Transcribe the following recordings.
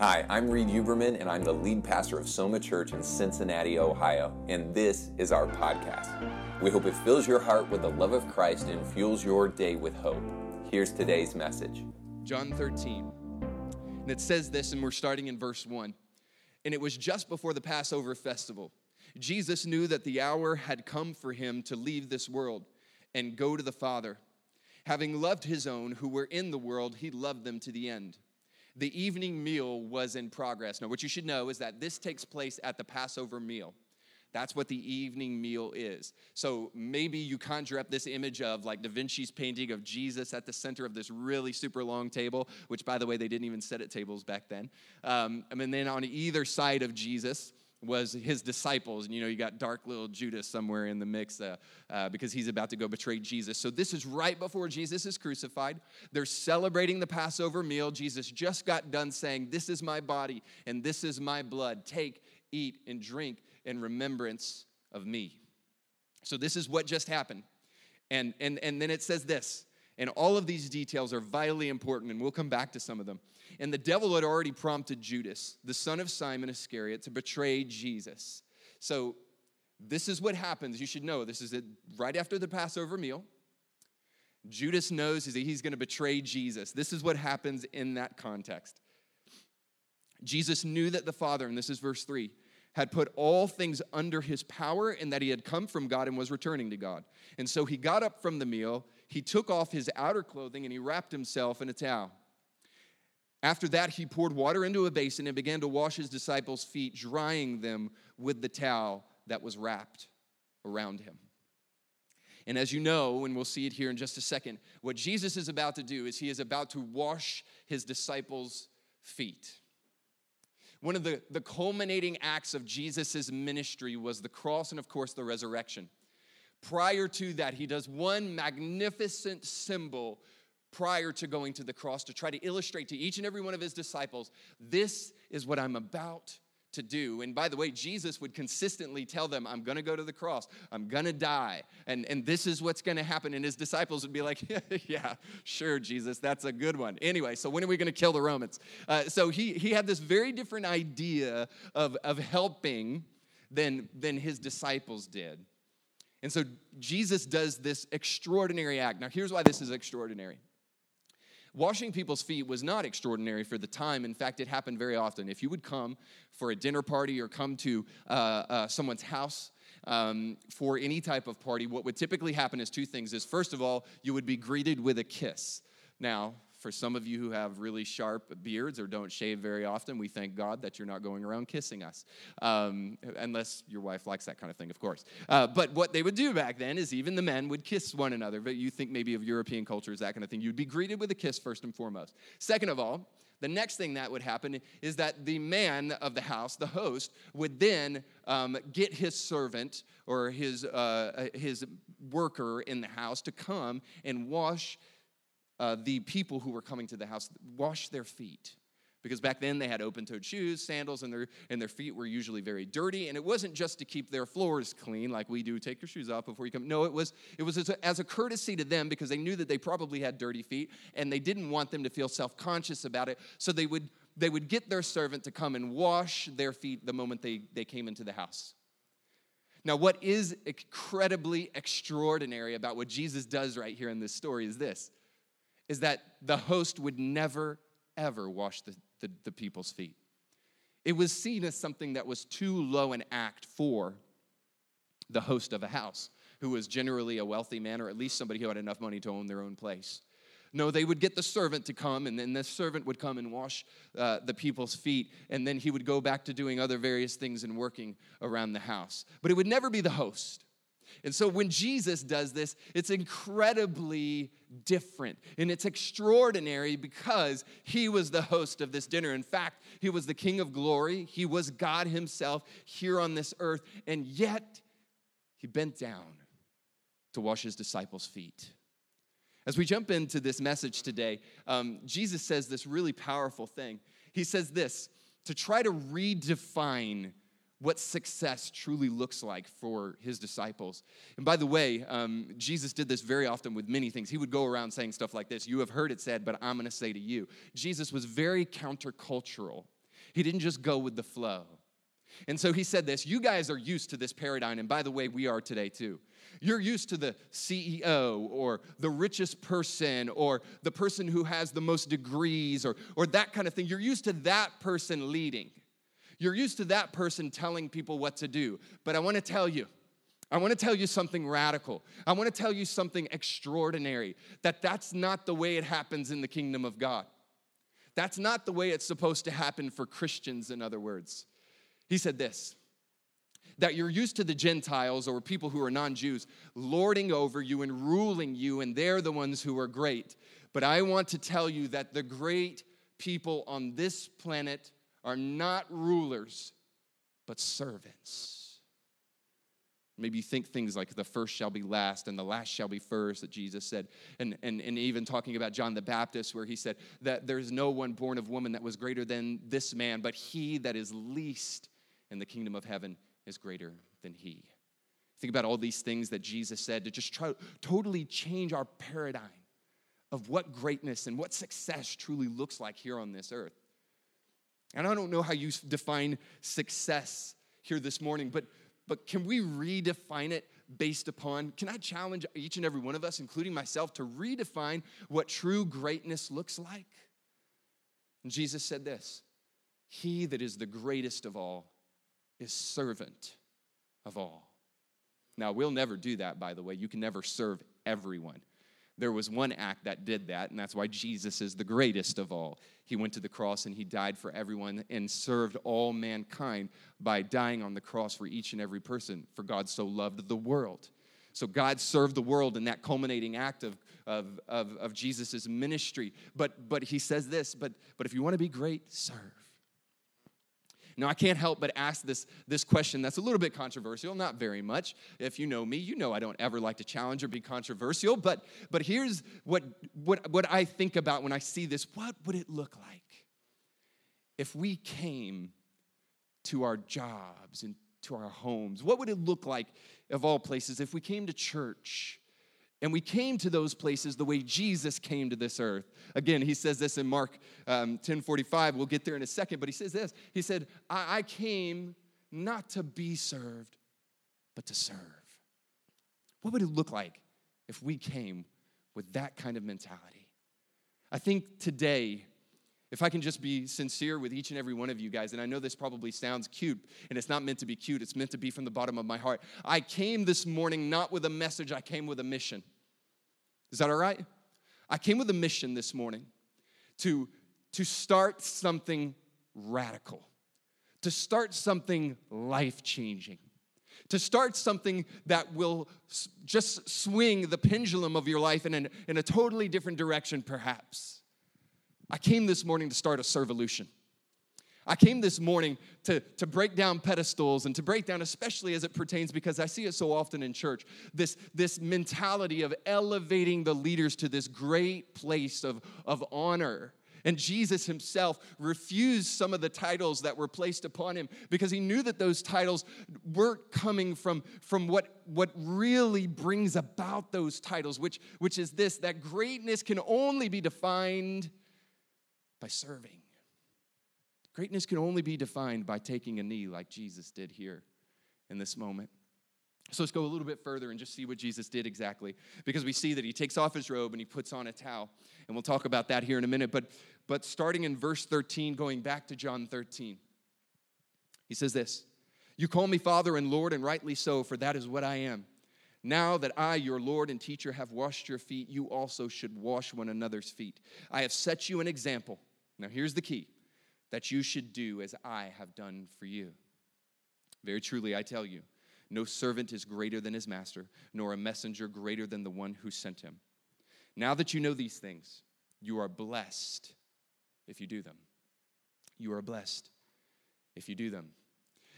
Hi, I'm Reed Huberman, and I'm the lead pastor of Soma Church in Cincinnati, Ohio, and this is our podcast. We hope it fills your heart with the love of Christ and fuels your day with hope. Here's today's message John 13. And it says this, and we're starting in verse 1. And it was just before the Passover festival. Jesus knew that the hour had come for him to leave this world and go to the Father. Having loved his own who were in the world, he loved them to the end the evening meal was in progress. Now, what you should know is that this takes place at the Passover meal. That's what the evening meal is. So maybe you conjure up this image of like Da Vinci's painting of Jesus at the center of this really super long table, which, by the way, they didn't even set at tables back then. Um, and then on either side of Jesus, was his disciples. And you know, you got dark little Judas somewhere in the mix uh, uh, because he's about to go betray Jesus. So this is right before Jesus is crucified. They're celebrating the Passover meal. Jesus just got done saying, This is my body and this is my blood. Take, eat, and drink in remembrance of me. So this is what just happened. And, and, and then it says this, and all of these details are vitally important, and we'll come back to some of them. And the devil had already prompted Judas, the son of Simon Iscariot, to betray Jesus. So this is what happens. You should know this is right after the Passover meal. Judas knows he's going to betray Jesus. This is what happens in that context. Jesus knew that the Father, and this is verse 3, had put all things under his power and that he had come from God and was returning to God. And so he got up from the meal, he took off his outer clothing, and he wrapped himself in a towel. After that, he poured water into a basin and began to wash his disciples' feet, drying them with the towel that was wrapped around him. And as you know, and we'll see it here in just a second, what Jesus is about to do is he is about to wash his disciples' feet. One of the, the culminating acts of Jesus' ministry was the cross and, of course, the resurrection. Prior to that, he does one magnificent symbol prior to going to the cross to try to illustrate to each and every one of his disciples this is what I'm about to do. And by the way, Jesus would consistently tell them, I'm to go to the cross, I'm to die, and, and this is what's to happen. And his disciples would be like, Yeah, sure, Jesus, that's a good one. Anyway, so when are we to kill the Romans? Uh, so he, he had this very different idea of, of helping than, than his disciples did. And so Jesus does this extraordinary act. Now, here's why this is extraordinary Washing people's feet was not extraordinary for the time. In fact, it happened very often. If you would come for a dinner party or come to uh, uh, someone's house, um, for any type of party, what would typically happen is two things. Is first of all, you would be greeted with a kiss. Now, for some of you who have really sharp beards or don't shave very often, we thank God that you're not going around kissing us, um, unless your wife likes that kind of thing, of course. Uh, but what they would do back then is even the men would kiss one another. But you think maybe of European cultures, that kind of thing. You'd be greeted with a kiss first and foremost. Second of all, the next thing that would happen is that the man of the house, the host, would then um, get his servant or his, uh, his worker in the house to come and wash uh, the people who were coming to the house wash their feet. Because back then they had open-toed shoes sandals and their and their feet were usually very dirty. And it wasn't just to keep their floors clean like we do take your shoes off before you come. No it was it was as a, as a courtesy to them because they knew that they probably had dirty feet and they didn't want them to feel self-conscious about it. So they would they would get their servant to come and wash their feet the moment they, they came into the house. Now, what is incredibly extraordinary about what Jesus does right here in this story is this is that the host would never, ever wash the, the, the people's feet. It was seen as something that was too low an act for the host of a house, who was generally a wealthy man or at least somebody who had enough money to own their own place. No, they would get the servant to come, and then the servant would come and wash uh, the people's feet, and then he would go back to doing other various things and working around the house. But it would never be the host. And so when Jesus does this, it's incredibly different. And it's extraordinary because he was the host of this dinner. In fact, he was the King of glory, he was God himself here on this earth. And yet, he bent down to wash his disciples' feet. As we jump into this message today, um, Jesus says this really powerful thing. He says this to try to redefine what success truly looks like for his disciples. And by the way, um, Jesus did this very often with many things. He would go around saying stuff like this You have heard it said, but I'm going to say to you. Jesus was very countercultural. He didn't just go with the flow. And so he said this you guys are used to this paradigm, and by the way, we are today too. You're used to the CEO or the richest person or the person who has the most degrees or, or that kind of thing. You're used to that person leading. You're used to that person telling people what to do. But I want to tell you, I want to tell you something radical. I want to tell you something extraordinary that that's not the way it happens in the kingdom of God. That's not the way it's supposed to happen for Christians, in other words. He said this that you're used to the Gentiles or people who are non Jews lording over you and ruling you, and they're the ones who are great. But I want to tell you that the great people on this planet are not rulers, but servants. Maybe you think things like the first shall be last and the last shall be first, that Jesus said. And, and, and even talking about John the Baptist, where he said that there's no one born of woman that was greater than this man, but he that is least in the kingdom of heaven is greater than he. Think about all these things that Jesus said to just try to totally change our paradigm of what greatness and what success truly looks like here on this earth. And I don't know how you define success here this morning, but, but can we redefine it based upon? Can I challenge each and every one of us, including myself, to redefine what true greatness looks like? And Jesus said this He that is the greatest of all is servant of all. Now, we'll never do that, by the way. You can never serve everyone. There was one act that did that, and that's why Jesus is the greatest of all. He went to the cross and he died for everyone and served all mankind by dying on the cross for each and every person, for God so loved the world. So God served the world in that culminating act of, of, of, of Jesus' ministry. But, but he says this, but, but if you want to be great, serve. Now, I can't help but ask this, this question that's a little bit controversial, not very much. If you know me, you know I don't ever like to challenge or be controversial, but, but here's what, what, what I think about when I see this. What would it look like if we came to our jobs and to our homes? What would it look like, of all places, if we came to church and we came to those places the way Jesus came to this earth. Again, he says this in Mark um, 10 45. We'll get there in a second, but he says this. He said, I, I came not to be served, but to serve. What would it look like if we came with that kind of mentality? I think today, if I can just be sincere with each and every one of you guys, and I know this probably sounds cute, and it's not meant to be cute, it's meant to be from the bottom of my heart. I came this morning not with a message, I came with a mission. Is that all right? I came with a mission this morning to, to start something radical, to start something life changing, to start something that will just swing the pendulum of your life in, an, in a totally different direction, perhaps. I came this morning to start a servolution. I came this morning to, to break down pedestals and to break down, especially as it pertains, because I see it so often in church, this, this mentality of elevating the leaders to this great place of, of honor. And Jesus himself refused some of the titles that were placed upon him because he knew that those titles weren't coming from, from what, what really brings about those titles, which, which is this that greatness can only be defined by serving. Greatness can only be defined by taking a knee like Jesus did here in this moment. So let's go a little bit further and just see what Jesus did exactly. Because we see that he takes off his robe and he puts on a towel. And we'll talk about that here in a minute. But, but starting in verse 13, going back to John 13, he says this You call me Father and Lord, and rightly so, for that is what I am. Now that I, your Lord and teacher, have washed your feet, you also should wash one another's feet. I have set you an example now, here's the key that you should do as I have done for you. Very truly, I tell you, no servant is greater than his master, nor a messenger greater than the one who sent him. Now that you know these things, you are blessed if you do them. You are blessed if you do them.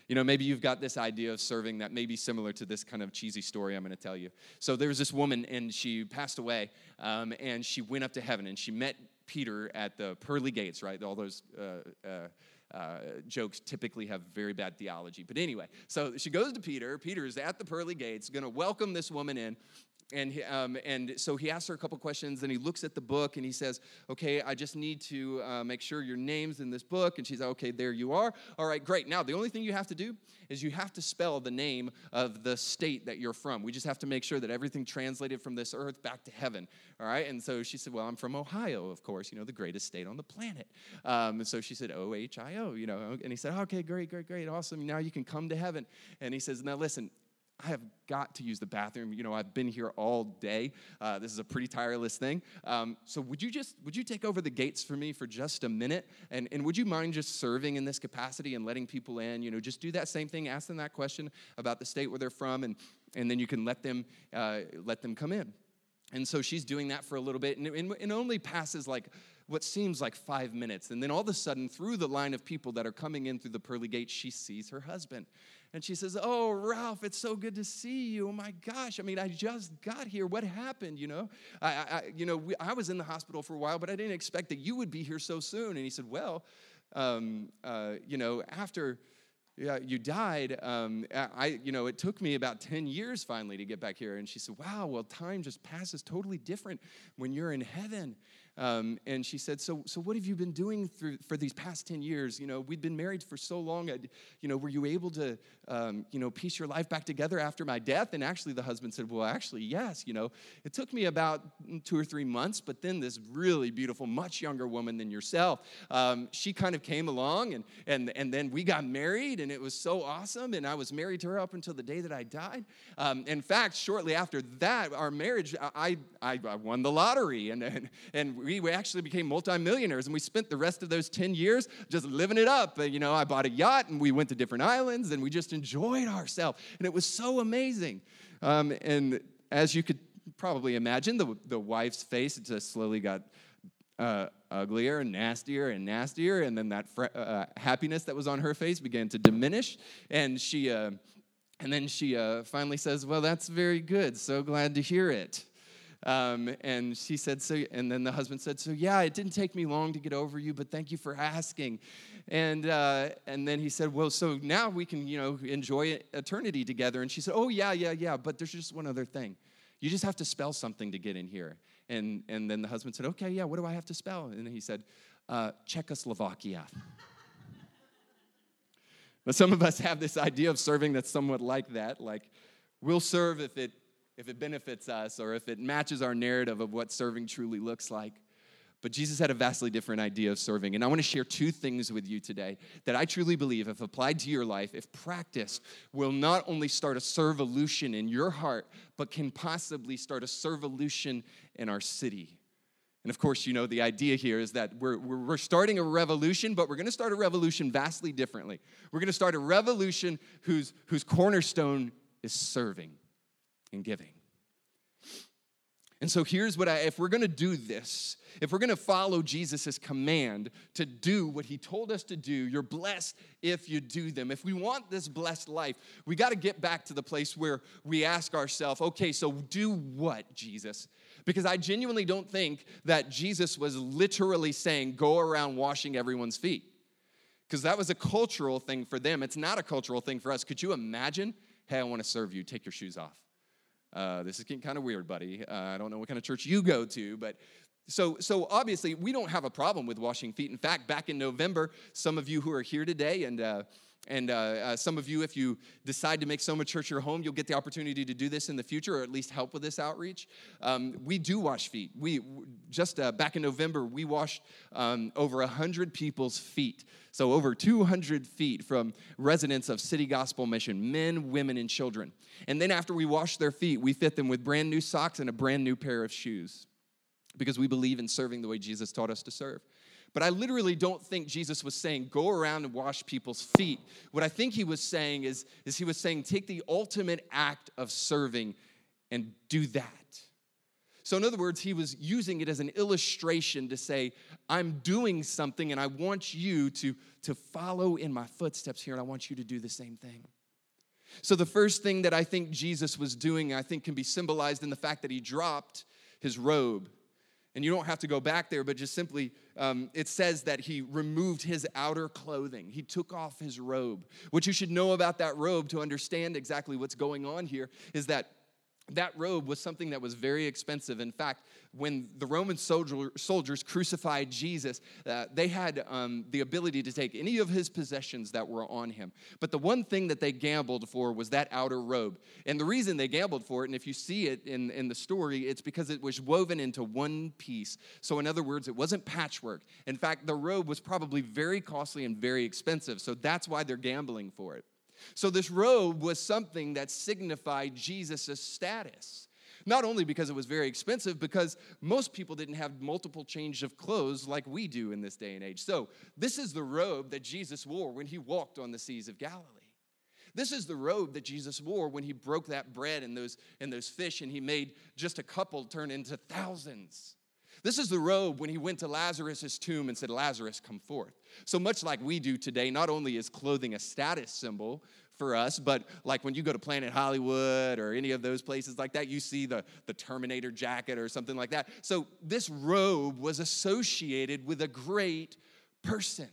You know, maybe you've got this idea of serving that may be similar to this kind of cheesy story I'm going to tell you. So there was this woman, and she passed away, um, and she went up to heaven, and she met Peter at the pearly gates, right? All those uh, uh, uh, jokes typically have very bad theology. But anyway, so she goes to Peter. Peter is at the pearly gates, going to welcome this woman in. And, um, and so he asks her a couple questions and he looks at the book and he says okay i just need to uh, make sure your name's in this book. And she's like okay there you are. All right great. Now the only thing you have to do is you have to spell the name of the state that you're from. We just have to make sure that everything translated from this earth back to heaven. All right? And so she said well i'm from ohio of course you know the greatest state on the planet. Um, and so she said o-h-i-o you know and he said okay great great great awesome. Now you can come to heaven. And he says now listen I have got to use the bathroom. You know, I've been here all day. Uh, this is a pretty tireless thing. Um, so would you just would you take over the gates for me for just a minute? And and would you mind just serving in this capacity and letting people in? You know, just do that same thing. Ask them that question about the state where they're from, and and then you can let them uh, let them come in. And so she's doing that for a little bit, and it, it only passes like what seems like five minutes. And then all of a sudden, through the line of people that are coming in through the pearly gate, she sees her husband. And she says, Oh, Ralph, it's so good to see you. Oh my gosh. I mean, I just got here. What happened? You know, I, I you know, we, I was in the hospital for a while, but I didn't expect that you would be here so soon. And he said, Well, um, uh, you know, after yeah, you died. Um, I, you know, it took me about 10 years finally to get back here. And she said, Wow, well, time just passes totally different when you're in heaven. Um, and she said, so, so what have you been doing through, for these past 10 years? You know, we'd been married for so long. you know, were you able to, um, you know, piece your life back together after my death? And actually, the husband said, well, actually, yes. You know, it took me about two or three months, but then this really beautiful, much younger woman than yourself, um, she kind of came along, and, and, and then we got married, and it was so awesome. And I was married to her up until the day that I died. Um, in fact, shortly after that, our marriage, I, I, I won the lottery, and, and, and we we, we actually became multimillionaires and we spent the rest of those 10 years just living it up. You know, I bought a yacht and we went to different islands and we just enjoyed ourselves. And it was so amazing. Um, and as you could probably imagine, the, the wife's face just slowly got uh, uglier and nastier and nastier. And then that fr- uh, happiness that was on her face began to diminish. And she, uh, and then she uh, finally says, Well, that's very good. So glad to hear it. Um, and she said, so, and then the husband said, so yeah, it didn't take me long to get over you, but thank you for asking. And, uh, and then he said, well, so now we can, you know, enjoy eternity together. And she said, oh, yeah, yeah, yeah, but there's just one other thing. You just have to spell something to get in here. And, and then the husband said, okay, yeah, what do I have to spell? And he said, uh, Czechoslovakia. but some of us have this idea of serving that's somewhat like that. Like, we'll serve if it if it benefits us or if it matches our narrative of what serving truly looks like. But Jesus had a vastly different idea of serving. And I want to share two things with you today that I truly believe, if applied to your life, if practiced, will not only start a servolution in your heart, but can possibly start a servolution in our city. And of course, you know, the idea here is that we're, we're starting a revolution, but we're going to start a revolution vastly differently. We're going to start a revolution whose, whose cornerstone is serving and giving. And so here's what I, if we're gonna do this, if we're gonna follow Jesus' command to do what he told us to do, you're blessed if you do them. If we want this blessed life, we gotta get back to the place where we ask ourselves, okay, so do what, Jesus? Because I genuinely don't think that Jesus was literally saying, go around washing everyone's feet. Because that was a cultural thing for them. It's not a cultural thing for us. Could you imagine? Hey, I wanna serve you, take your shoes off. Uh, this is getting kind of weird, buddy. Uh, I don't know what kind of church you go to, but so, so obviously we don't have a problem with washing feet. In fact, back in November, some of you who are here today and uh, and uh, uh, some of you, if you decide to make Soma Church your home, you'll get the opportunity to do this in the future, or at least help with this outreach. Um, we do wash feet. We just uh, back in November, we washed um, over hundred people's feet. So over 200 feet from residents of City Gospel Mission, men, women, and children. And then after we wash their feet, we fit them with brand new socks and a brand new pair of shoes, because we believe in serving the way Jesus taught us to serve. But I literally don't think Jesus was saying, go around and wash people's feet. What I think he was saying is, is he was saying, take the ultimate act of serving and do that. So, in other words, he was using it as an illustration to say, I'm doing something and I want you to, to follow in my footsteps here and I want you to do the same thing. So, the first thing that I think Jesus was doing, I think, can be symbolized in the fact that he dropped his robe. And you don't have to go back there, but just simply, um, it says that he removed his outer clothing. He took off his robe. What you should know about that robe to understand exactly what's going on here is that that robe was something that was very expensive. In fact, when the Roman soldier, soldiers crucified Jesus, uh, they had um, the ability to take any of his possessions that were on him. But the one thing that they gambled for was that outer robe. And the reason they gambled for it, and if you see it in, in the story, it's because it was woven into one piece. So, in other words, it wasn't patchwork. In fact, the robe was probably very costly and very expensive. So, that's why they're gambling for it. So, this robe was something that signified Jesus' status. Not only because it was very expensive, because most people didn't have multiple change of clothes like we do in this day and age. So, this is the robe that Jesus wore when he walked on the seas of Galilee. This is the robe that Jesus wore when he broke that bread and those, and those fish and he made just a couple turn into thousands. This is the robe when he went to Lazarus' tomb and said, Lazarus, come forth. So much like we do today, not only is clothing a status symbol for us, but like when you go to Planet Hollywood or any of those places like that, you see the, the Terminator jacket or something like that. So this robe was associated with a great person.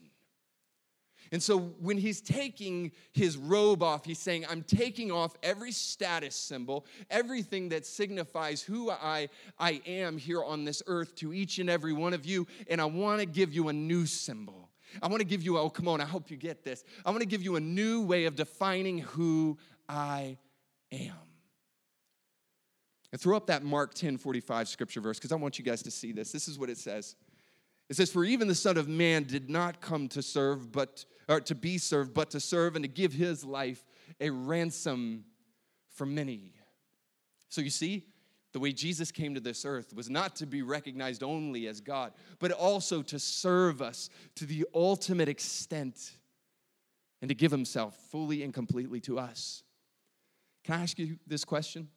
And so when he's taking his robe off, he's saying, I'm taking off every status symbol, everything that signifies who I, I am here on this earth to each and every one of you, and I want to give you a new symbol. I want to give you, oh, come on, I hope you get this. I want to give you a new way of defining who I am. And throw up that Mark 10 45 scripture verse because I want you guys to see this. This is what it says. It says, For even the Son of Man did not come to serve, but or to be served, but to serve and to give his life a ransom for many. So you see, the way Jesus came to this earth was not to be recognized only as God, but also to serve us to the ultimate extent and to give himself fully and completely to us. Can I ask you this question?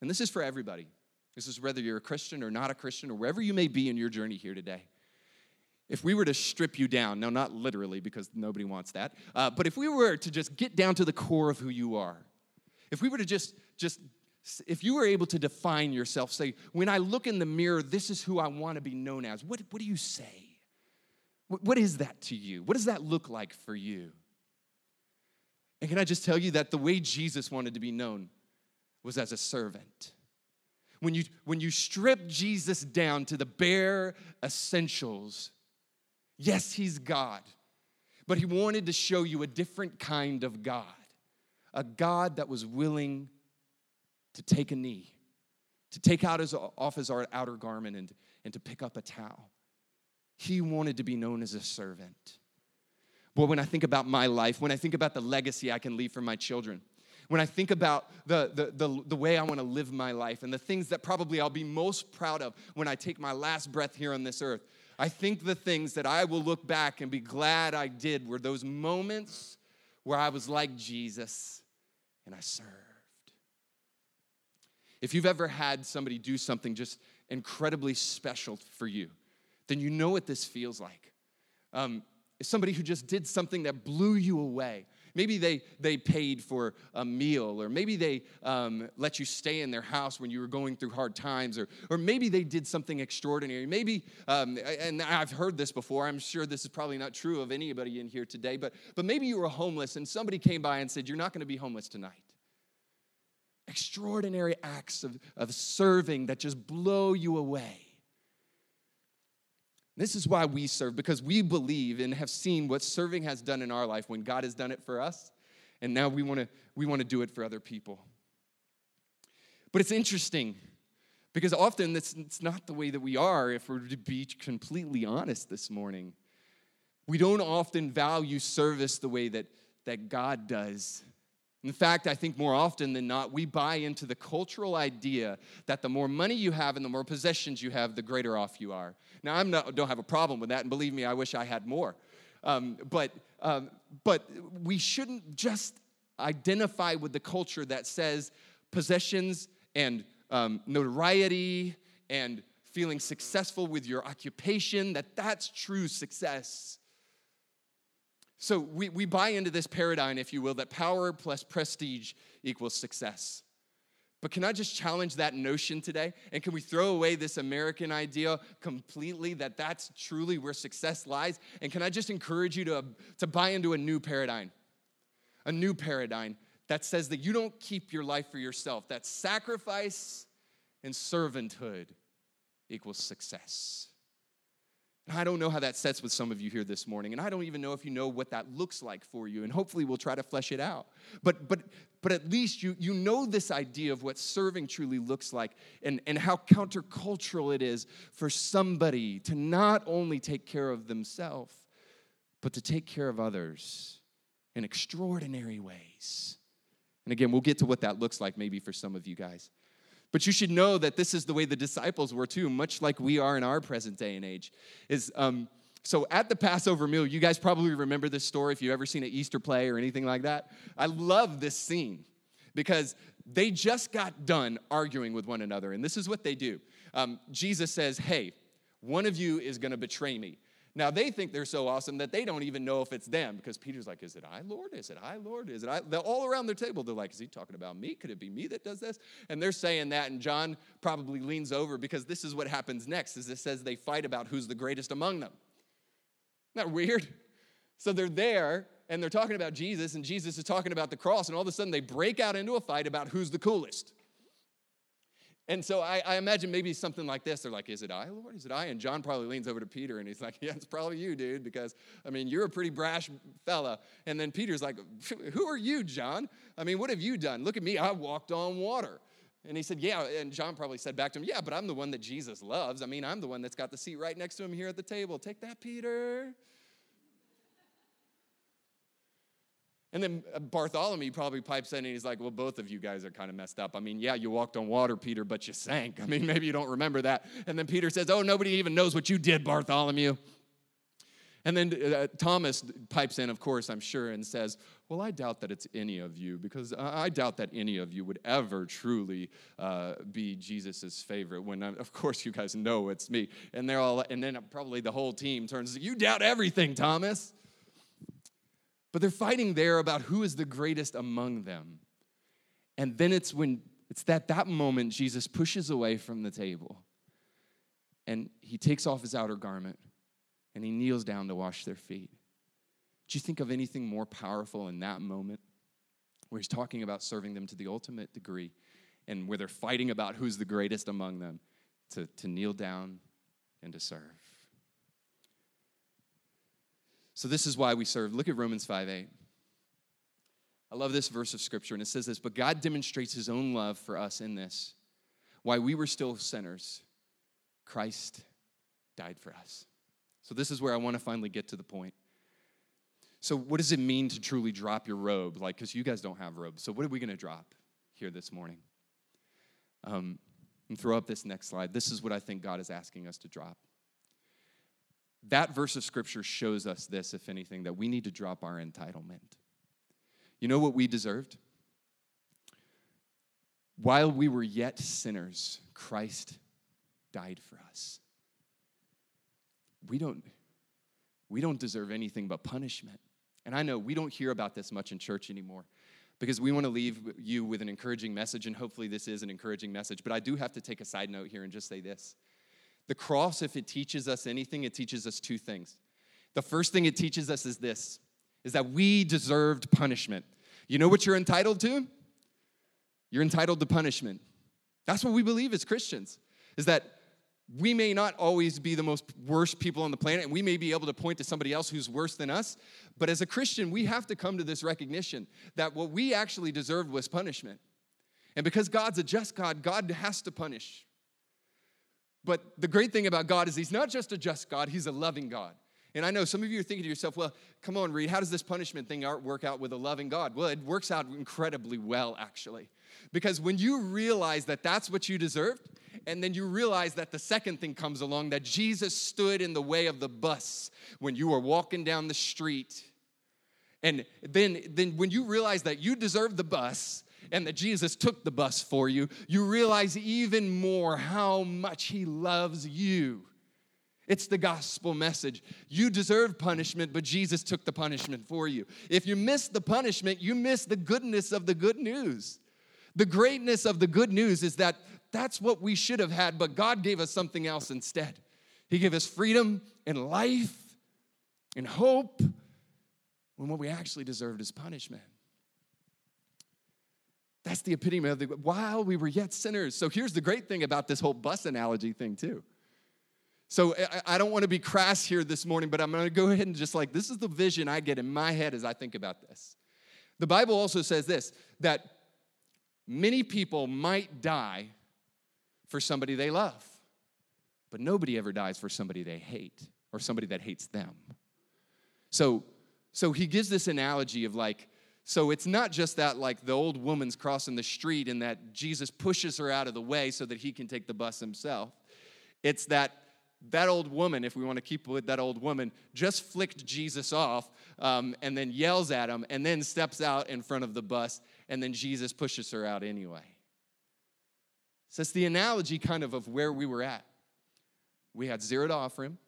And this is for everybody. This is whether you're a Christian or not a Christian or wherever you may be in your journey here today. If we were to strip you down, now not literally because nobody wants that, uh, but if we were to just get down to the core of who you are, if we were to just, just, if you were able to define yourself, say, when I look in the mirror, this is who I want to be known as, what, what do you say? What, what is that to you? What does that look like for you? And can I just tell you that the way Jesus wanted to be known was as a servant? When you, when you strip Jesus down to the bare essentials, Yes, he's God, but he wanted to show you a different kind of God, a God that was willing to take a knee, to take out his, off his outer garment and, and to pick up a towel. He wanted to be known as a servant. Boy, when I think about my life, when I think about the legacy I can leave for my children, when I think about the, the, the, the, way I want to live my life and the things that probably I'll be most proud of when I take my last breath here on this earth, I think the things that I will look back and be glad I did were those moments where I was like Jesus and I served. If you've ever had somebody do something just incredibly special for you, then you know what this feels like. Um, somebody who just did something that blew you away. Maybe they, they paid for a meal, or maybe they um, let you stay in their house when you were going through hard times, or, or maybe they did something extraordinary. Maybe, um, and I've heard this before, I'm sure this is probably not true of anybody in here today, but, but maybe you were homeless and somebody came by and said, You're not going to be homeless tonight extraordinary acts of, of serving that just blow you away. This is why we serve, because we believe and have seen what serving has done in our life when God has done it for us, and now we want to we want to do it for other people. But it's interesting because often it's, it's not the way that we are, if we're to be completely honest this morning. We don't often value service the way that, that God does. In fact, I think more often than not, we buy into the cultural idea that the more money you have and the more possessions you have, the greater off you are. Now, I don't have a problem with that, and believe me, I wish I had more. Um, but, um, but we shouldn't just identify with the culture that says possessions and um, notoriety and feeling successful with your occupation, that that's true success. So we, we buy into this paradigm, if you will, that power plus prestige equals success. But can I just challenge that notion today? And can we throw away this American idea completely that that's truly where success lies? And can I just encourage you to, to buy into a new paradigm? A new paradigm that says that you don't keep your life for yourself, that sacrifice and servanthood equals success. And I don't know how that sets with some of you here this morning, and I don't even know if you know what that looks like for you, and hopefully we'll try to flesh it out. But but but at least you you know this idea of what serving truly looks like and, and how countercultural it is for somebody to not only take care of themselves, but to take care of others in extraordinary ways. And again, we'll get to what that looks like maybe for some of you guys. But you should know that this is the way the disciples were too, much like we are in our present day and age. Is um, so at the Passover meal, you guys probably remember this story if you've ever seen an Easter play or anything like that. I love this scene because they just got done arguing with one another, and this is what they do. Um, Jesus says, "Hey, one of you is going to betray me." Now they think they're so awesome that they don't even know if it's them because Peter's like, Is it I, Lord? Is it I, Lord? Is it I? They're all around their table. They're like, Is he talking about me? Could it be me that does this? And they're saying that, and John probably leans over because this is what happens next, is it says they fight about who's the greatest among them. Isn't that weird? So they're there and they're talking about Jesus, and Jesus is talking about the cross, and all of a sudden they break out into a fight about who's the coolest. And so I, I, imagine maybe something like this. They're like, Is it I, Lord? Is it I? And John probably leans over to Peter and he's like, Yeah, it's probably you, dude, because I mean, you're a pretty brash fella. And then Peter's like, Who are you, John? I mean, what have you done? Look at me, I walked on water. And he said, Yeah. And John probably said back to him, Yeah, but I'm the one that Jesus loves. I mean, I'm the one that's got the seat right next to him here at the table. Take that, Peter. And then uh, Bartholomew probably pipes in and he's like, Well, both of you guys are kind of messed up. I mean, yeah, you walked on water, Peter, but you sank. I mean, maybe you don't remember that. And then Peter says, Oh, nobody even knows what you did, Bartholomew. And then uh, Thomas pipes in, of course, I'm sure, and says, Well, I doubt that it's any of you, because I doubt that any of you would ever truly uh, be Jesus' favorite. When, uh, of course, you guys know it's me. And they're all, and then probably the whole team turns, You doubt everything, Thomas. But they're fighting there about who is the greatest among them. And then it's when it's that that moment Jesus pushes away from the table and he takes off his outer garment and he kneels down to wash their feet. Do you think of anything more powerful in that moment where he's talking about serving them to the ultimate degree and where they're fighting about who's the greatest among them to, to kneel down and to serve? So this is why we serve. Look at Romans 5 8. I love this verse of scripture, and it says this But God demonstrates his own love for us in this. While we were still sinners, Christ died for us. So this is where I want to finally get to the point. So, what does it mean to truly drop your robe? Like, because you guys don't have robes. So, what are we going to drop here this morning? Um, and throw up this next slide. This is what I think God is asking us to drop that verse of scripture shows us this, if anything, that we need to drop our entitlement. You know what we deserved? While we were yet sinners, Christ died for us. We don't, we don't deserve anything but punishment. And I know we don't hear about this much in church anymore because we want to leave you with an encouraging message, and hopefully, this is an encouraging message. But I do have to take a side note here and just say this the cross, if it teaches us anything, it teaches us two things. The first thing it teaches us is this is that we deserved punishment. You know what you're entitled to? You're entitled to punishment. That's what we believe as Christians. Is that we may not always be the most worst people on the planet and we may be able to point to somebody else who's worse than us but as a christian we have to come to this recognition that what we actually deserved was punishment and because god's a just god god has to punish but the great thing about God is He's not just a just God, He's a loving God. And I know some of you are thinking to yourself, well, come on, Reed, how does this punishment thing work out with a loving God? Well, it works out incredibly well, actually. Because when you realize that that's what you deserved, and then you realize that the second thing comes along that Jesus stood in the way of the bus when you were walking down the street. And then, then when you realize that you deserve the bus, and that Jesus took the bus for you, you realize even more how much He loves you. It's the gospel message. You deserve punishment, but Jesus took the punishment for you. If you miss the punishment, you miss the goodness of the good news. The greatness of the good news is that that's what we should have had, but God gave us something else instead. He gave us freedom and life and hope when what we actually deserved is punishment. That's the epitome of the while we were yet sinners. So here's the great thing about this whole bus analogy thing, too. So I, don't want to be crass here this morning, but I'm going to go ahead and just like, this is the vision I get in my head as I think about this. The Bible also says this that many people might die for somebody they love, but nobody ever dies for somebody they hate or somebody that hates them. So, so he gives this analogy of like, so it's not just that like the old woman's crossing the street and that Jesus pushes her out of the way so that he can take the bus himself. It's that that old woman, if we want to keep with that old woman, just flicked Jesus off um, and then yells at him and then steps out in front of the bus and then Jesus pushes her out anyway. So it's the analogy kind of of where we were at. We had zero to offer him.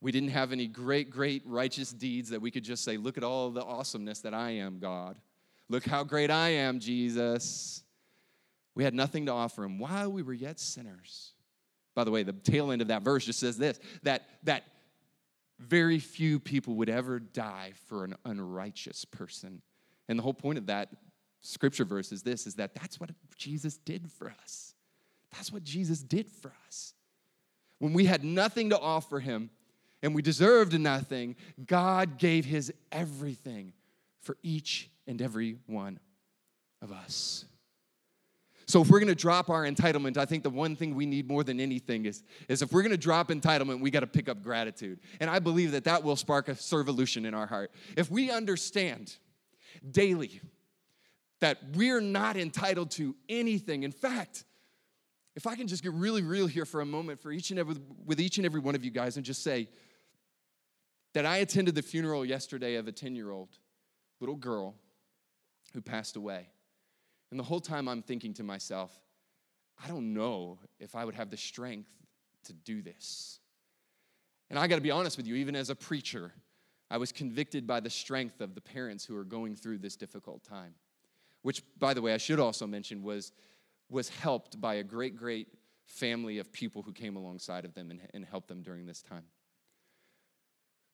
We didn't have any great, great righteous deeds that we could just say, Look at all the awesomeness that I am, God. Look how great I am, Jesus. We had nothing to offer him while we were yet sinners. By the way, the tail end of that verse just says this that, that very few people would ever die for an unrighteous person. And the whole point of that scripture verse is this is that that's what Jesus did for us. That's what Jesus did for us. When we had nothing to offer him and we deserved nothing, God gave his everything for each and every one of us. So if we're to drop our entitlement, I think the one thing we need more than anything is, is if we're to drop entitlement, we got to pick up gratitude. And I believe that that will spark a servolution in our heart. If we understand daily that we're not entitled to anything, in fact, if I can just get really real here for a moment for each and every with each and every one of you guys and just say that I attended the funeral yesterday of a 10-year-old little girl who passed away. And the whole time I'm thinking to myself, I don't know if I would have the strength to do this. And I got to be honest with you, even as a preacher, I was convicted by the strength of the parents who are going through this difficult time. Which, by the way, I should also mention was, was helped by a great, great family of people who came alongside of them and, and helped them during this time.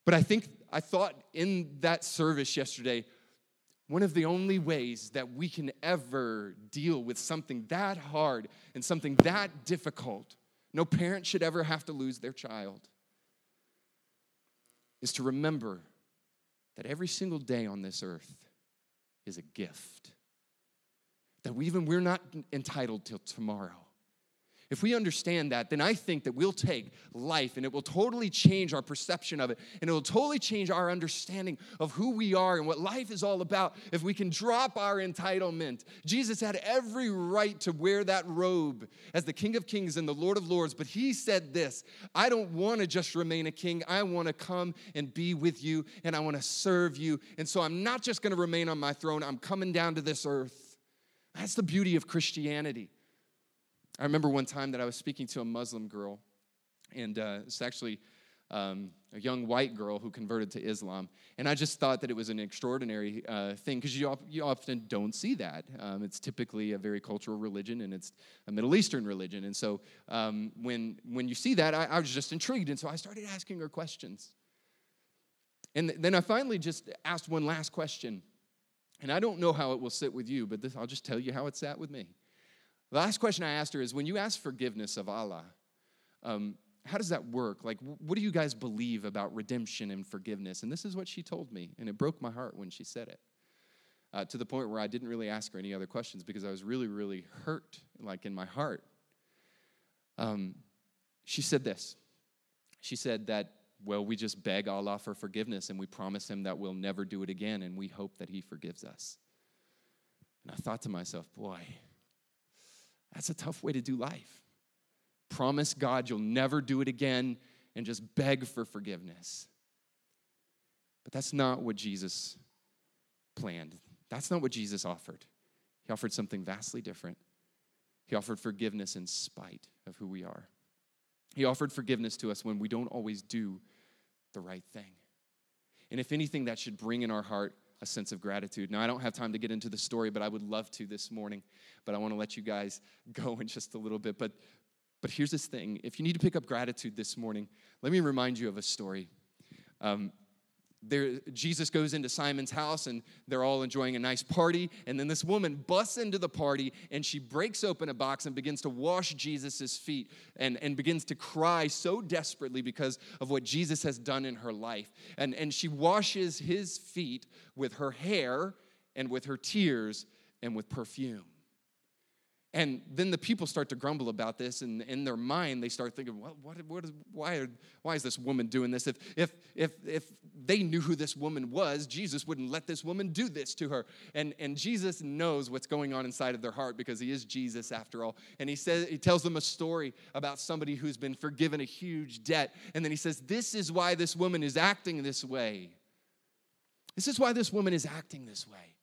But I think, I thought in that service yesterday, one of the only ways that we can ever deal with something that hard and something that difficult, no parent should ever have to lose their child, is to remember that every single day on this earth is a gift. That we, even we're not entitled till tomorrow. If we understand that, then I think that we'll take life and it will totally change our perception of it. And it will totally change our understanding of who we are and what life is all about if we can drop our entitlement. Jesus had every right to wear that robe as the King of Kings and the Lord of Lords, but he said this I don't want to just remain a king. I want to come and be with you and I want to serve you. And so I'm not just going to remain on my throne, I'm coming down to this earth. That's the beauty of Christianity. I remember one time that I was speaking to a Muslim girl, and uh, it's actually um, a young white girl who converted to Islam. And I just thought that it was an extraordinary uh, thing because you, you often don't see that. Um, it's typically a very cultural religion and it's a Middle Eastern religion. And so um, when, when you see that, I, I, was just intrigued. And so I started asking her questions. And then I finally just asked one last question. And I don't know how it will sit with you, but this, I'll just tell you how it sat with me. The last question I asked her is when you ask forgiveness of Allah, um, how does that work? Like, what do you guys believe about redemption and forgiveness? And this is what she told me, and it broke my heart when she said it. Uh, to the point where I didn't really ask her any other questions because I was really, really hurt, like in my heart. Um, she said this. She said that, well, we just beg Allah for forgiveness and we promise Him that we'll never do it again and we hope that He forgives us. And I thought to myself, boy, that's a tough way to do life. Promise God you'll never do it again and just beg for forgiveness. But that's not what Jesus planned. That's not what Jesus offered. He offered something vastly different. He offered forgiveness in spite of who we are. He offered forgiveness to us when we don't always do the right thing. And if anything, that should bring in our heart a sense of gratitude. Now, I don't have time to get into the story, but I would love to this morning. But I want to let you guys go in just a little bit. But, but here's this thing if you need to pick up gratitude this morning, let me remind you of a story. Um, there, Jesus goes into Simon's house and they're all enjoying a nice party. And then this woman busts into the party and she breaks open a box and begins to wash Jesus' feet and, and begins to cry so desperately because of what Jesus has done in her life. And, and she washes his feet with her hair and with her tears and with perfume. And then the people start to grumble about this, and in their mind, they start thinking, well, what, what is, why, are, why is this woman doing this? If, if, if, if they knew who this woman was, Jesus wouldn't let this woman do this to her. And, and Jesus knows what's going on inside of their heart because he is Jesus after all. And he, says, he tells them a story about somebody who's been forgiven a huge debt. And then he says, This is why this woman is acting this way. This is why this woman is acting this way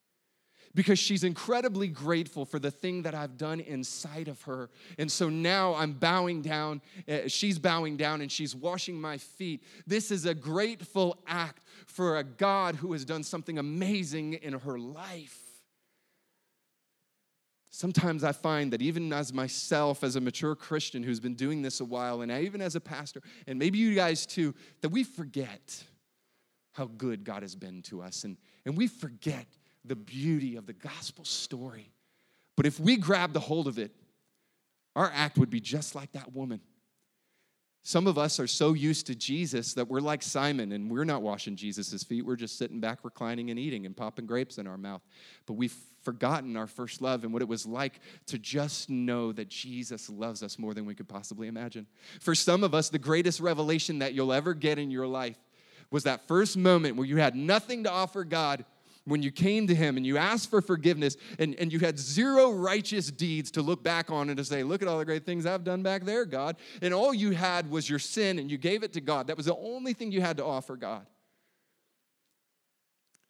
because she's incredibly grateful for the thing that I've done inside of her. And so now I'm bowing down, uh, she's bowing down, and she's washing my feet. This is a grateful act for a God who has done something amazing in her life. Sometimes I find that even as myself, as a mature Christian who's been doing this a while, and even as a pastor, and maybe you guys too, that we forget how good God has been to us. And, and we forget the beauty of the gospel story. But if we grabbed a hold of it, our act would be just like that woman. Some of us are so used to Jesus that we're like Simon and we're not washing Jesus' feet. We're just sitting back, reclining, and eating and popping grapes in our mouth. But we've forgotten our first love and what it was like to just know that Jesus loves us more than we could possibly imagine. For some of us, the greatest revelation that you'll ever get in your life was that first moment where you had nothing to offer God when you came to him and you asked for forgiveness and, and you had zero righteous deeds to look back on and to say, Look at all the great things I've done back there, God. And all you had was your sin and you gave it to God. That was the only thing you had to offer God.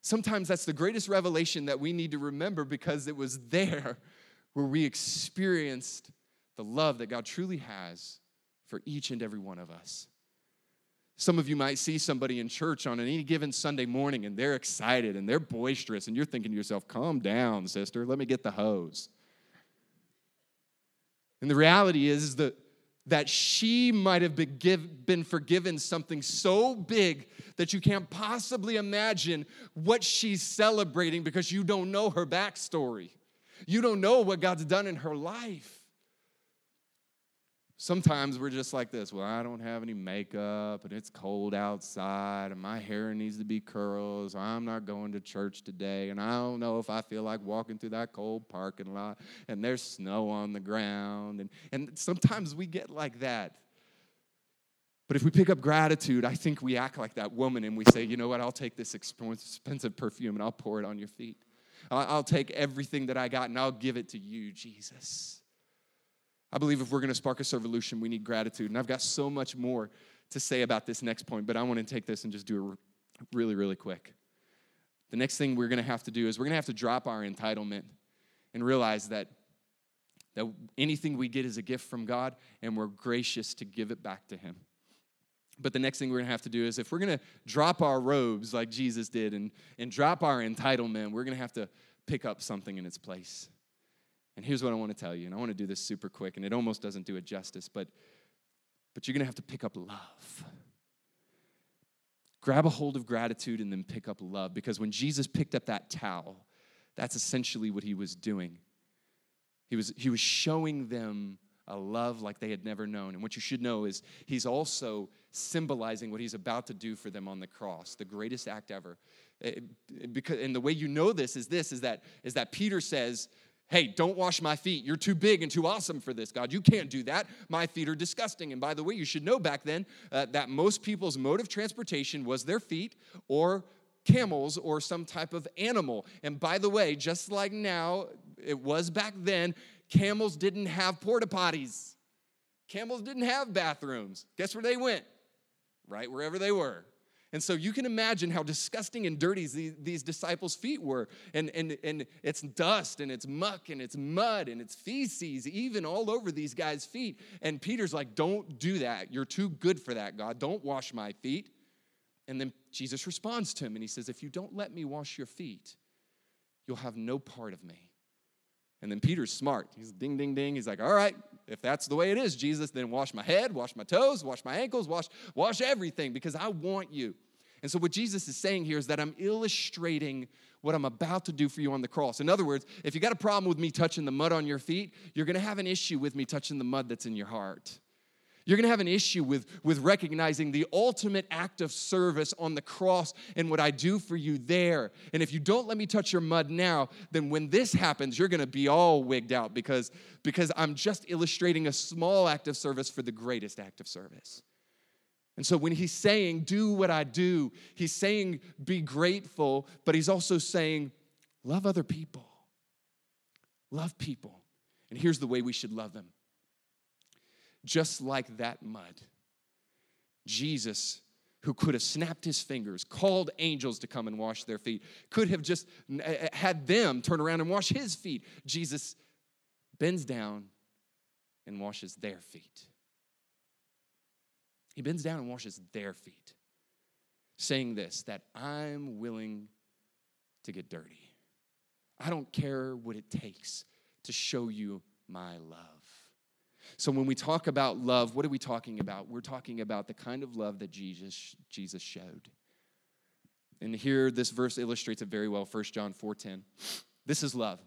Sometimes that's the greatest revelation that we need to remember because it was there where we experienced the love that God truly has for each and every one of us. Some of you might see somebody in church on any given Sunday morning and they're excited and they're boisterous, and you're thinking to yourself, calm down, sister, let me get the hose. And the reality is that, that she might have been, give, been forgiven something so big that you can't possibly imagine what she's celebrating because you don't know her backstory. You don't know what God's done in her life. Sometimes we're just like this. Well, I don't have any makeup and it's cold outside and my hair needs to be curls. I'm not going to church today and I don't know if I feel like walking through that cold parking lot and there's snow on the ground. And, and sometimes we get like that. But if we pick up gratitude, I think we act like that woman and we say, you know what, I'll take this expensive perfume and I'll pour it on your feet. I'll take everything that I got and I'll give it to you, Jesus. I believe if we're going to spark a revolution, we need gratitude. And I've got so much more to say about this next point, but I want to take this and just do it really, really quick. The next thing we're going to have to do is we're going to have to drop our entitlement and realize that, that anything we get is a gift from God and we're gracious to give it back to Him. But the next thing we're going to have to do is if we're going to drop our robes like Jesus did and, and drop our entitlement, we're going to have to pick up something in its place. And here's what I want to tell you, and I want to do this super quick, and it almost doesn't do it justice, but, but you're going to have to pick up love. Grab a hold of gratitude and then pick up love, because when Jesus picked up that towel, that's essentially what he was doing. He was, he was showing them a love like they had never known. And what you should know is he's also symbolizing what he's about to do for them on the cross, the greatest act ever. It, because, and the way you know this is this is that, is that Peter says, Hey, don't wash my feet. You're too big and too awesome for this, God. You can't do that. My feet are disgusting. And by the way, you should know back then uh, that most people's mode of transportation was their feet or camels or some type of animal. And by the way, just like now, it was back then, camels didn't have porta potties. Camels didn't have bathrooms. Guess where they went? Right wherever they were. And so you can imagine how disgusting and dirty these, these, disciples' feet were. And, and, and it's dust and it's muck and it's mud and it's feces, even all over these guys' feet. And Peter's like, Don't do that. You're too good for that, God. Don't wash my feet. And then Jesus responds to him and he says, If you don't let me wash your feet, you'll have no part of me. And then Peter's smart. He's ding, ding, ding. He's like, All right, if that's the way it is, Jesus, then wash my head, wash my toes, wash my ankles, wash, wash everything because I want you. And so, what Jesus is saying here is that I'm illustrating what I'm about to do for you on the cross. In other words, if you got a problem with me touching the mud on your feet, you're gonna have an issue with me touching the mud that's in your heart. You're going to have an issue with, with recognizing the ultimate act of service on the cross and what I do for you there. And if you don't let me touch your mud now, then when this happens, you're going to be all wigged out because, because I'm just illustrating a small act of service for the greatest act of service. And so when he's saying, do what I do, he's saying, be grateful, but he's also saying, love other people. Love people. And here's the way we should love them just like that mud. Jesus, who could have snapped his fingers, called angels to come and wash their feet, could have just had them turn around and wash his feet. Jesus bends down and washes their feet. He bends down and washes their feet, saying this that I'm willing to get dirty. I don't care what it takes to show you my love. So when we talk about love, what are we talking about? We're talking about the kind of love that Jesus, Jesus showed. And here this verse illustrates it very well, 1 John 4:10. This is love.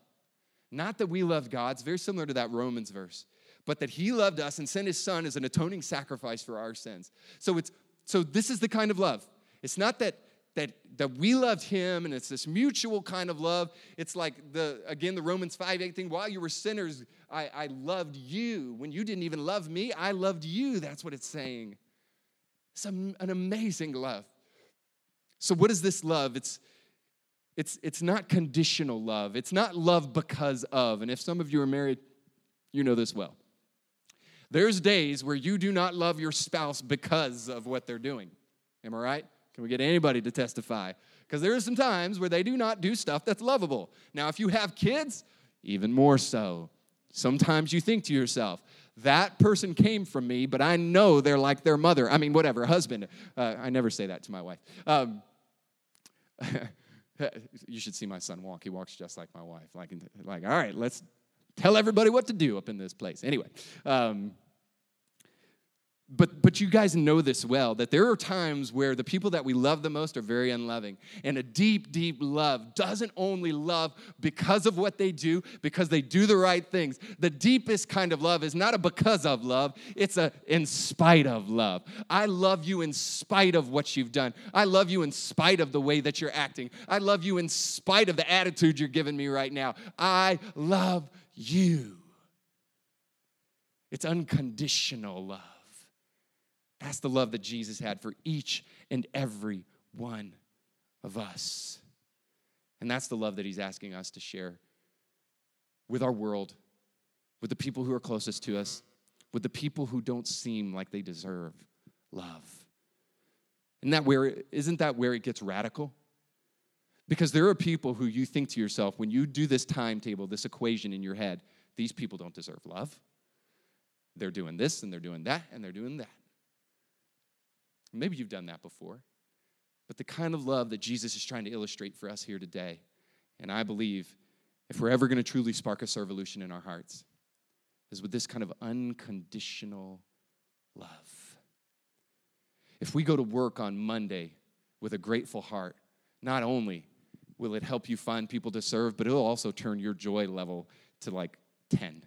Not that we loved God, it's very similar to that Romans verse, but that he loved us and sent his son as an atoning sacrifice for our sins. So it's so this is the kind of love. It's not that that, that we loved him and it's this mutual kind of love. It's like the again the Romans 5 8 thing. While you were sinners, I, I loved you. When you didn't even love me, I loved you. That's what it's saying. It's an amazing love. So, what is this love? It's it's it's not conditional love. It's not love because of. And if some of you are married, you know this well. There's days where you do not love your spouse because of what they're doing. Am I right? Can we get anybody to testify? Because there are some times where they do not do stuff that's lovable. Now, if you have kids, even more so. Sometimes you think to yourself, that person came from me, but I know they're like their mother. I mean, whatever, husband. Uh, I never say that to my wife. Um, you should see my son walk. He walks just like my wife. Like, like all right, let's tell everybody what to do up in this place. Anyway, um, but but you guys know this well that there are times where the people that we love the most are very unloving. And a deep deep love doesn't only love because of what they do because they do the right things. The deepest kind of love is not a because of love it's a in spite of love. I love you in spite of what you've done. I love you in spite of the way that you're acting. I love you in spite of the attitude you're giving me right now. I love you. It's unconditional love that's the love that Jesus had for each and every one of us. And that's the love that he's asking us to share with our world, with the people who are closest to us, with the people who don't seem like they deserve love. Isn't that where, isn't that where it gets radical? Because there are people who you think to yourself, when you do this timetable, this equation in your head, these people don't deserve love. They're doing this and they're doing that and they're doing that. Maybe you've done that before. But the kind of love that Jesus is trying to illustrate for us here today, and I believe if we're ever going to truly spark a revolution in our hearts, is with this kind of unconditional love. If we go to work on Monday with a grateful heart, not only will it help you find people to serve, but it'll also turn your joy level to like 10,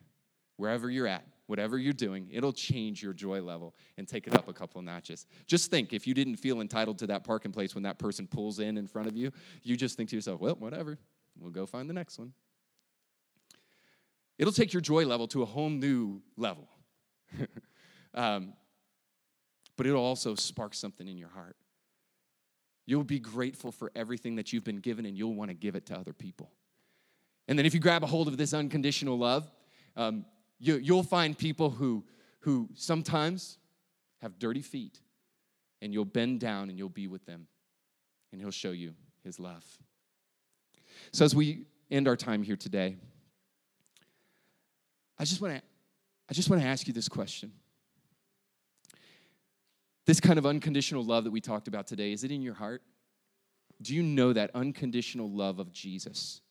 wherever you're at whatever you're doing, it'll change your joy level and take it up a couple of notches. Just think if you didn't feel entitled to that parking place when that person pulls in in front of you, you just think to yourself, well, whatever, we'll go find the next one. It'll take your joy level to a whole new level. um, but it'll also spark something in your heart. You'll be grateful for everything that you've been given and you'll want to give it to other people. And then if you grab a hold of this unconditional love, um, you, you'll find people who, who sometimes have dirty feet, and you'll bend down and you'll be with them, and He'll show you His love. So, as we end our time here today, I just want to I just want to ask you this question. This kind of unconditional love that we talked about today, is it in your heart? Do you know that unconditional love of Jesus?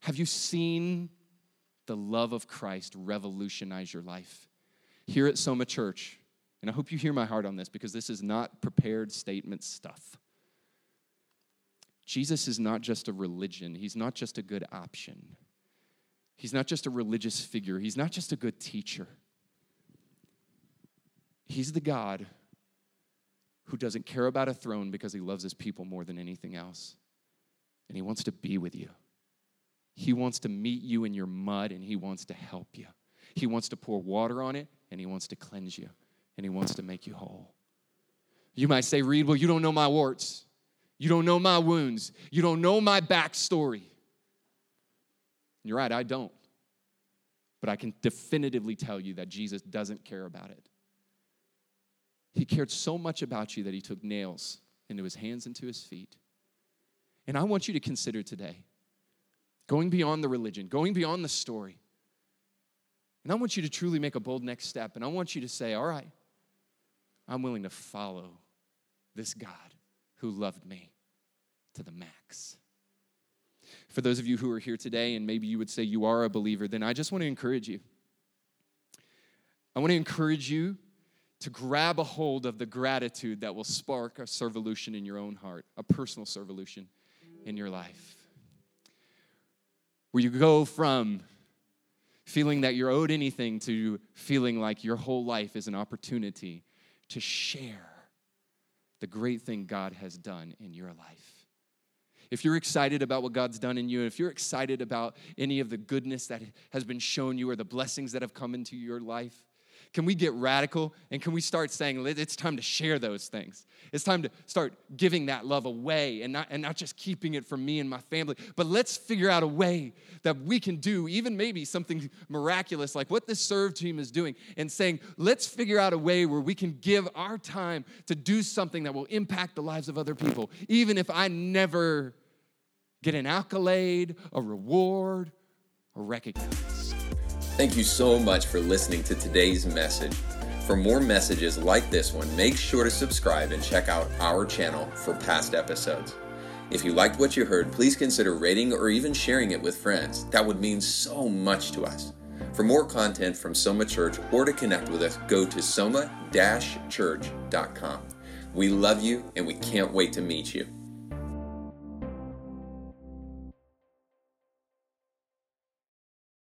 Have you seen the love of Christ revolutionize your life. Here at Soma Church, And I hope you hear my heart on this because this is not prepared statement stuff. Jesus is not just a religion, he's not just a good option. He's not just a religious figure, he's not just a good teacher. He's the God who doesn't care about a throne because he loves his people more than anything else. And he wants to be with you. He wants to meet you in your mud and he wants to help you. He wants to pour water on it and he wants to cleanse you and he wants to make you whole. You might say, Reed, well, you don't know my warts. You don't know my wounds. You don't know my backstory. You're right, I don't. But I can definitively tell you that Jesus doesn't care about it. He cared so much about you that he took nails into his hands and to his feet. And I want you to consider today going beyond the religion, going beyond the story. And I want you to truly make a bold next step. And I want you to say, All right, I'm willing to follow this God who loved me to the max. For those of you who are here today, and maybe you would say you are a believer, then I just want to encourage you. I want to encourage you to grab a hold of the gratitude that will spark a servolution in your own heart, a personal servolution in your life. Where you go from feeling that you're owed anything to feeling like your whole life is an opportunity to share the great thing God has done in your life. If you're excited about what God's done in you, and if you're excited about any of the goodness that has been shown you or the blessings that have come into your life, can we get radical and can we start saying it's time to share those things? It's time to start giving that love away and not, and not just keeping it for me and my family, but let's figure out a way that we can do even maybe something miraculous like what this serve team is doing and saying, let's figure out a way where we can give our time to do something that will impact the lives of other people, even if I never get an accolade, a reward, or recognize. Thank you so much for listening to today's message. For more messages like this one, make sure to subscribe and check out our channel for past episodes. If you liked what you heard, please consider rating or even sharing it with friends. That would mean so much to us. For more content from Soma Church or to connect with us, go to soma-church.com. We love you and we can't wait to meet you.